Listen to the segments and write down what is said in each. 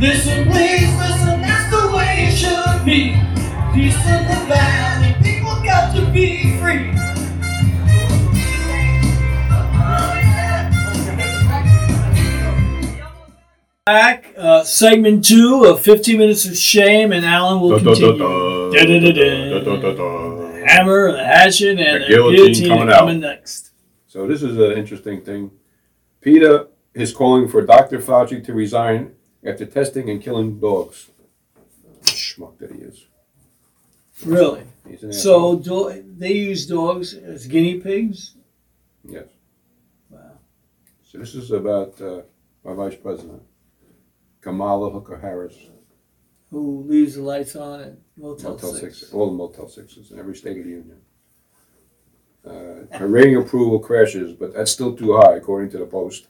Listen, please, listen, that's the way it should be. Peace in the valley, people got to be free. Back, uh, segment two of 15 Minutes of Shame, and Alan will continue. Da-da-da-da. Hammer, the hatchet, and The the guillotine guillotine coming coming, out. next. So this is an interesting thing. PETA is calling for Dr. Fauci to resign after testing and killing dogs. Schmuck that he is. Really? He's an So do, they use dogs as guinea pigs? yes. Wow. So this is about uh, my vice president, Kamala Hooker Harris, Who leaves the lights on at Motel, Motel 6. Six, all the Motel Sixes in every state of the union. Uh, her rating approval crashes, but that's still too high, according to the Post.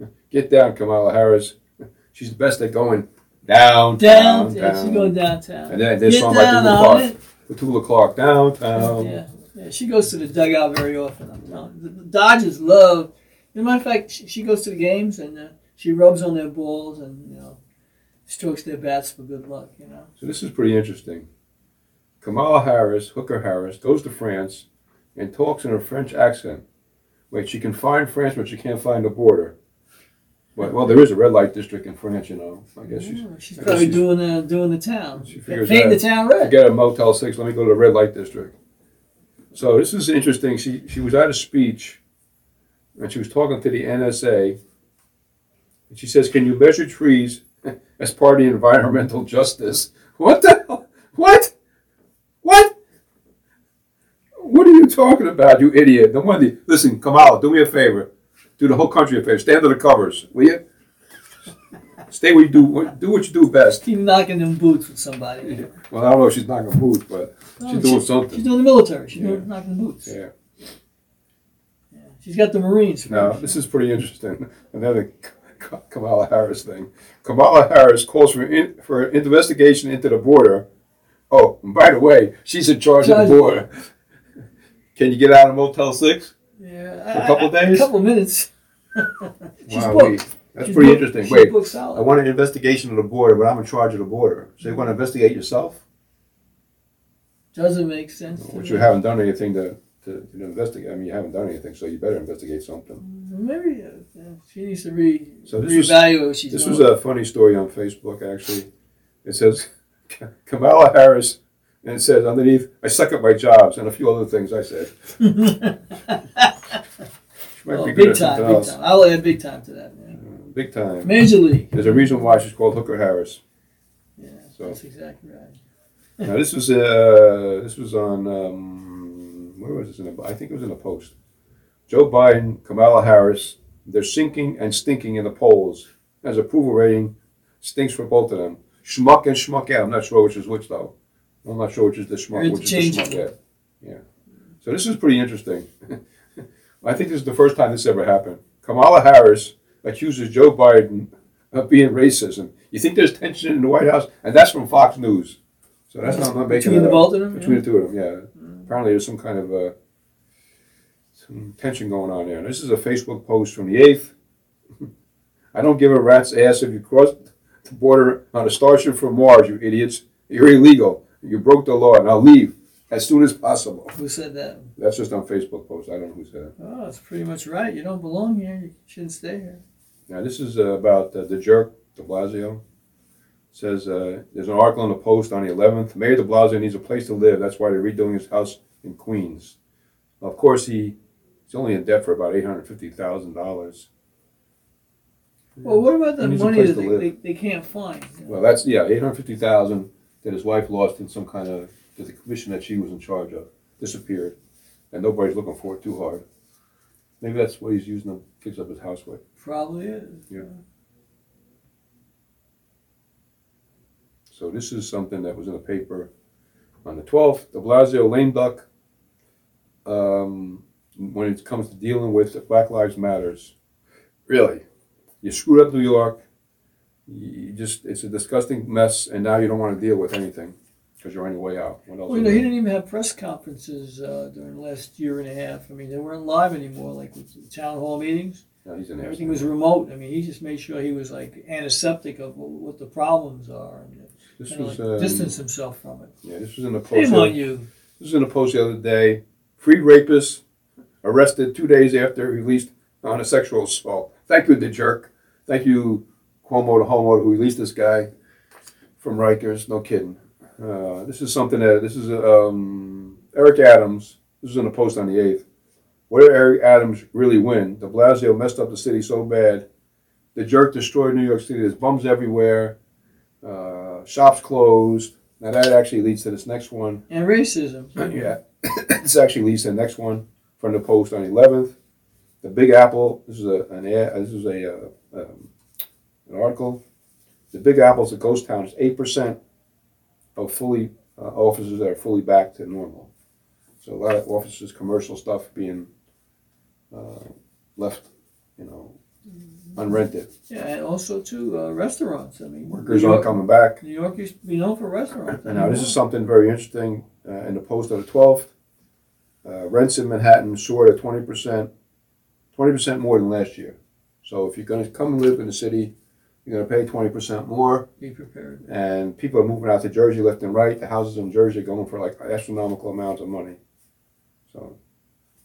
Get down, Kamala Harris. She's the best at going downtown. Down, yeah, down. she downtown. And then Get song by down Tula Clark. Petula Clark, downtown. Yeah, yeah, she goes to the dugout very often. You. The, the Dodgers love. As a matter of fact, she, she goes to the games and uh, she rubs on their balls and you know strokes their bats for good luck. You know. So this is pretty interesting. Kamala Harris, Hooker Harris, goes to France and talks in a French accent. Wait, she can find France, but she can't find the border. But, well, there is a red light district in France, you know. I guess she's Yeah, she's I guess probably she's- doing the doing the town. She figures the out- town red. forget a Motel Six. Let me go to the red light district. So this is interesting. She she was at a speech, and she was talking to the NSA. And she says, "Can you measure trees as part of the environmental justice?" What the hell? What? What? What are you talking about, you idiot? No wonder. Listen, Kamala, do me a favor. Do the whole country a favor. Stand under the covers, will you? Stay where you do. Do what you do best. Keep knocking them boots with somebody. Well, I don't know if she's knocking gonna but No, she's doing something. She's doing the military. She's Yeah. doing knocking the boots. Yeah. She's got the Marines. Now, this is pretty interesting. Another K- Kamala Harris thing. Kamala Harris calls for in, for an investigation into the border. Oh, and by the way, she's in charge of the border. Can you get out of Motel Six? Yeah, For a couple I- I- days? A couple minutes. she's Wow, booked. That's She's pretty booked- interesting. she's Wait, booked I want an investigation of the border, but I'm in charge of the border. So you want to investigate yourself? Doesn't make sense. to Which you haven't done anything to, to, to investigate. I mean, you haven't done anything, so you better investigate something. Maybe uh, yeah, she needs to re So this was- reevaluate what she's This doing. was a funny story on Facebook, actually. It says Kamala Harris, and it says underneath, "I suck at my jobs," and a few other things I said. She might oh, be good big at time, big else. time. I'll add big time to that. Man. Big time. Major league. There's a reason why she's called Hooker Harris. Yeah, So- that's exactly right. Now this was uh, this was on um, where was this in the? I think it was in the Post. Joe Biden, Kamala Harris, they're sinking and stinking in the polls. As approval rating stinks for both of them. Schmuck and schmuck out. I'm not sure which is which though. I'm not sure which is the schmuck, which is the Interchangeable. out. Yeah. So this is pretty interesting. I think this is the first time this ever happened. Kamala Harris accuses Joe Biden of being racism. You think there's tension in the White House, and that's from Fox News. So that's not, I'm not making Between that the up. both of them. Between the two of them, yeah. Apparently, there's some kind of uh, some tension going on there. This is a Facebook post from the eighth. I don't give a rat's ass if you cross the border on a starship from Mars, you idiots. You're illegal. You broke the law. Now leave as soon as possible. Who said that? That's just on Facebook post. I don't know who said it. Oh, that's pretty much right. You don't belong here. You shouldn't stay here. Now this is uh, about uh, the jerk De Blasio. says uh, there's an article in the Post on the 11th. Mayor De Blasio needs a place to live. That's why they're redoing his house in Queens. of course, he he's only in debt for about eight hundred fifty thousand dollars. Well, what about the He needs a money that they, they, they can't find? Well, that's yeah, eight hundred fifty thousand that his wife lost in some kind of that the commission that she was in charge of disappeared, and nobody's looking for it too hard. Maybe that's what he's using to fix up his house with. Probably is. Yeah. So this is something that was in the paper on the twelfth. De Blasio lame duck. Um, when it comes to dealing with the Black Lives Matters, really, you screwed up New York. You just it's a disgusting mess, and now you don't want to deal with anything because you're on your way out. What else? Well, you is know, he there? didn't even have press conferences uh, during the last year and a half. I mean, they weren't live anymore, like with the town hall meetings. No, he's an Everything asshole. was remote. I mean, he just made sure he was like antiseptic of what, what the problems are and This kinda was like um, distance himself from it. yeah. This was in the post. Shame you. This was in the post the other day. Free rapist arrested two days after released on a sexual assault. Thank you, the jerk. Thank you, Cuomo the homo who released this guy from Rikers. No kidding. Uh, this is something that this is um, Eric Adams. This is in the post on the eighth. What did Eric Adams really win? De Blasio messed up the city so bad. The jerk destroyed New York City. There's bums everywhere. Uh, shops closed. Now that actually leads to this next one. And racism. Yeah, this actually leads to the next one from the Post on the 11th. The Big Apple. This is a an ad, this is a uh, um, an article. The Big Apple's a ghost town. It's eight percent of fully uh, offices that are fully back to normal. So a lot of offices, commercial stuff being uh, left, you know, unrented. Yeah, and also too uh, restaurants. I mean, Workers New aren't York, coming back. New York used to be known for restaurants. And now this is something very interesting uh, in the post of the 12th. Uh, rents in Manhattan soared at 20%, 20% more than last year. So if you're going to come and live in the city, you're going to pay 20% more. Be prepared. And people are moving out to Jersey left and right. The houses in Jersey are going for like astronomical amounts of money. So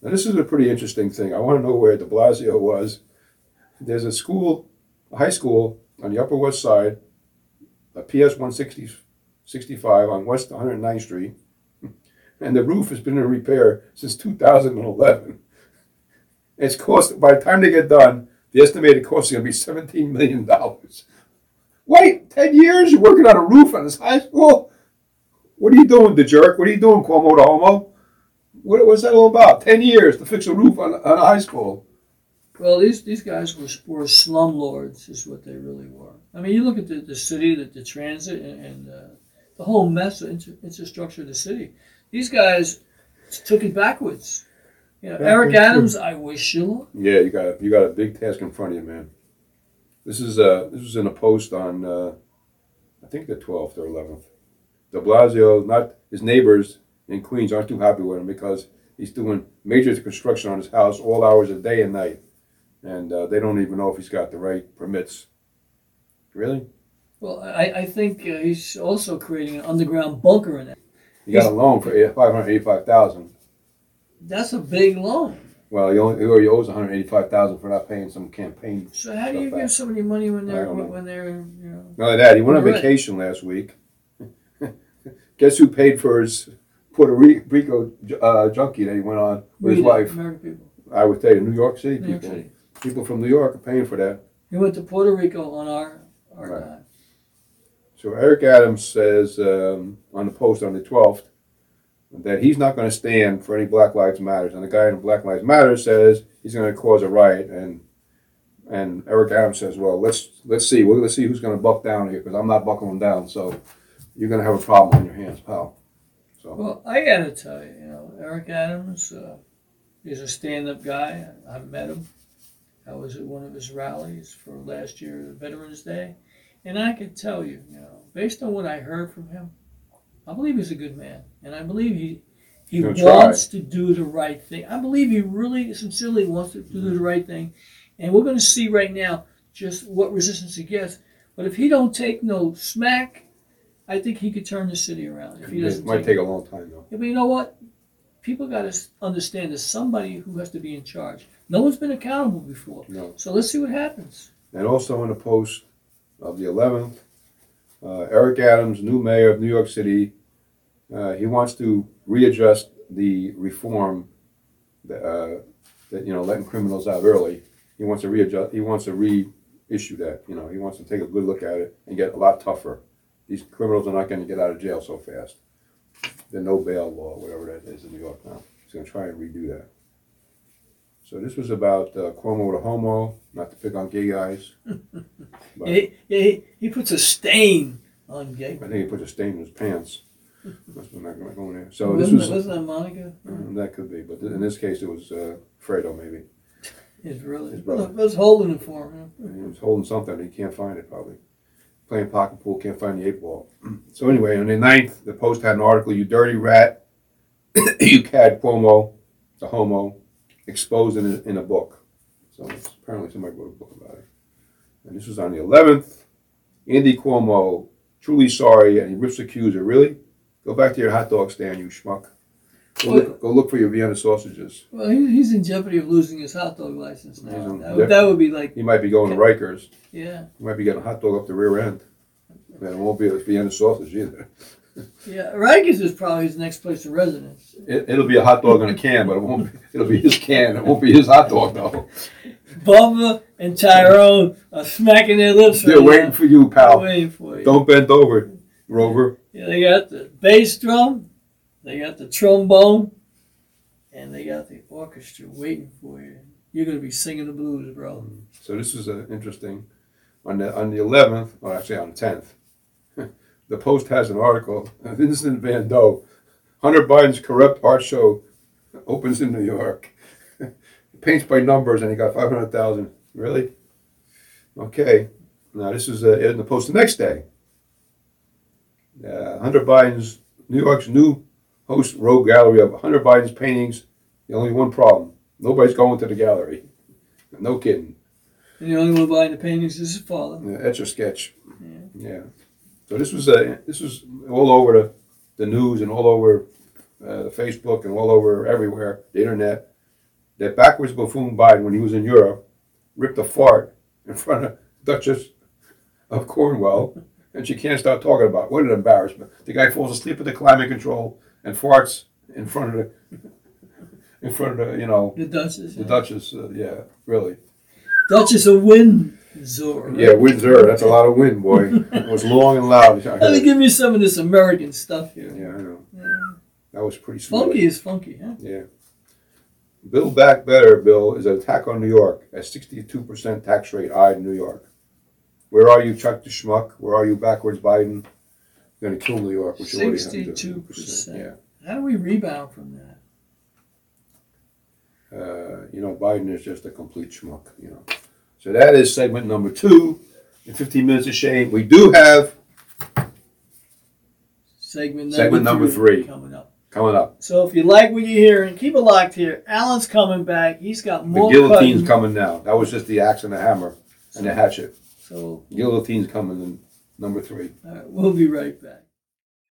now this is a pretty interesting thing. I want to know where de Blasio was. There's a school, a high school on the Upper West Side, a PS 165 on West 109th Street, and the roof has been in repair since 2011. It's cost by the time they get done, the estimated cost is going to be 17 million dollars. Wait, 10 years you're working on a roof on this high school? What are you doing, the jerk? What are you doing, Cuomo the homo? What, what's that all about? 10 years to fix a roof on, on a high school. Well, these these guys were were slumlords, is what they really were. I mean, you look at the, the city, the, the transit, and, and uh, the whole mess of infrastructure of the city. These guys took it backwards. You know, Yeah, Eric that's true. Adams, I wish you luck. Yeah, you got a, you got a big task in front of you, man. This is uh this was in a post on uh, I think the 12th or 11th. De Blasio, not his neighbors in Queens aren't too happy with him because he's doing major construction on his house all hours of day and night, and uh, they don't even know if he's got the right permits. Really? Well, I, I think uh, he's also creating an underground bunker in it. He got a loan for five hundred eighty-five thousand. That's a big loan. Well, he only he already owes one hundred eighty-five thousand for not paying some campaign. So how do you give somebody money when I they're don't know. when they're you know? Not only that, he went on Right. vacation last week. Guess who paid for his Puerto Ri- Rico uh, junkie that he went on with his wife? American people, I would tell you, New York City New York people. City. People from New York are paying for that. He went to Puerto Rico on our our Right. dime. So Eric Adams says um, on the post on the 12th that he's not going to stand for any Black Lives Matters, and the guy in Black Lives Matter says he's going to cause a riot, and and Eric Adams says, well, let's let's see, we're going to see who's going to buck down here because I'm not buckling down, so you're going to have a problem on your hands, pal. So Well, I gotta tell you, you know, Eric Adams uh, is a stand-up guy. I've met him. I was at one of his rallies for last year, Veterans Day, and I can tell you, you know, based on what I heard from him, I believe he's a good man, and I believe he he He's gonna try. wants to do the right thing. I believe he really, sincerely wants to do the right thing, and we're going to see right now just what resistance he gets. But if he don't take no smack, I think he could turn the city around. If he it doesn't, might take take a long time though. yeah, but you know what? People got to understand there's somebody who has to be in charge. No one's been accountable before. No. So let's see what happens. And also in the post of the 11th, uh, Eric Adams, new mayor of New York City, uh, he wants to readjust the reform that, uh, that you know letting criminals out early. He wants to readjust. He wants to reissue that. You know, he wants to take a good look at it and get a lot tougher. These criminals are not going to get out of jail so fast. The no bail law, whatever that is in New York now. He's going to try and redo that. So this was about uh, Cuomo the homo, not to pick on gay guys. Yeah, he, yeah, he, he puts a stain on gay. I think he put a stain in his pants. Must been not going there. So this wasn't, was that, wasn't that Monica? uh, that could be, but in this case it was uh, Fredo maybe. It's really. His brother. Was holding it for him. He was holding something. He can't find it probably. Playing pocket pool, can't find the eight ball. So anyway, on the 9th, the Post had an article: "You dirty rat, you cad Cuomo, the homo, exposed in a, in a book." So apparently somebody wrote a book about it. And this was on the 11th. Andy Cuomo, truly sorry, and he rips the accuser. Really? Go back to your hot dog stand, you schmuck. Go look, go look for your Vienna sausages. Well, he, he's in jeopardy of losing his hot dog license now. He's in That, would- that would be like, He might be going to Rikers. yeah, He might be getting a hot dog up the rear end. And it won't be a Vienna sausage either. yeah. Rikers is probably his next place of residence. It, it'll be a hot dog in a can, but it won't. Be, it'll be his can. It won't be his hot dog though. Bubba and Tyrone are smacking their lips. They're right waiting now. for you, They're pal. waiting for you. Don't bend over, Rover. Yeah, they got the bass drum, they got the trombone, and they got the orchestra waiting for you. You're gonna be singing the blues, bro. So this is uh, interesting. On the on the 11th, or actually on the 10th, the Post has an article. Vincent Van Doe, Hunter Biden's corrupt art show opens in New York. Paints by numbers, and he got 500,000. Really? Okay. Now this is uh, in the Post the next day. Uh, Hunter Biden's New York's new host rogue gallery of Hunter Biden's paintings. The only one problem: nobody's going to the gallery. No kidding. And the only one buying the paintings is his father. Yeah, etch a sketch. Yeah. Yeah. So this was uh, this was all over the, the news and all over uh, Facebook and all over everywhere, the internet. That backwards buffoon Biden, when he was in Europe, ripped a fart in front of Duchess of Cornwall, and she can't stop talking about it. What an embarrassment! The guy falls asleep at the climate control and farts in front of the in front of the you know The Duchess. the yeah. Duchess. Uh, yeah, really. Duchess of Windsor. Yeah, Windsor. That's a lot of wind, boy. It was long and loud. Let me give you some of this American stuff here. Yeah, I know. Yeah. That was pretty sweet. Funky is funky, huh? Yeah. Build Back Better bill is an attack on New York. A 62% tax rate eyed in New York. Where are you, Chuck the Schmuck? Where are you, backwards Biden? You're going to kill New York, which you already have to do. 62%. Yeah. How do we rebound from that? Uh, you know, Biden is just a complete schmuck, you know. So that is segment number two. In 15 minutes of shame, we do have Segment number, Segment number three. coming up. coming up. So if you like what you're hearing, keep it locked here. Alan's coming back. He's got more. The guillotine's cutting. coming now. That was just the axe and the hammer and the hatchet. So Guillotine's coming in number three. all right, we'll be right back.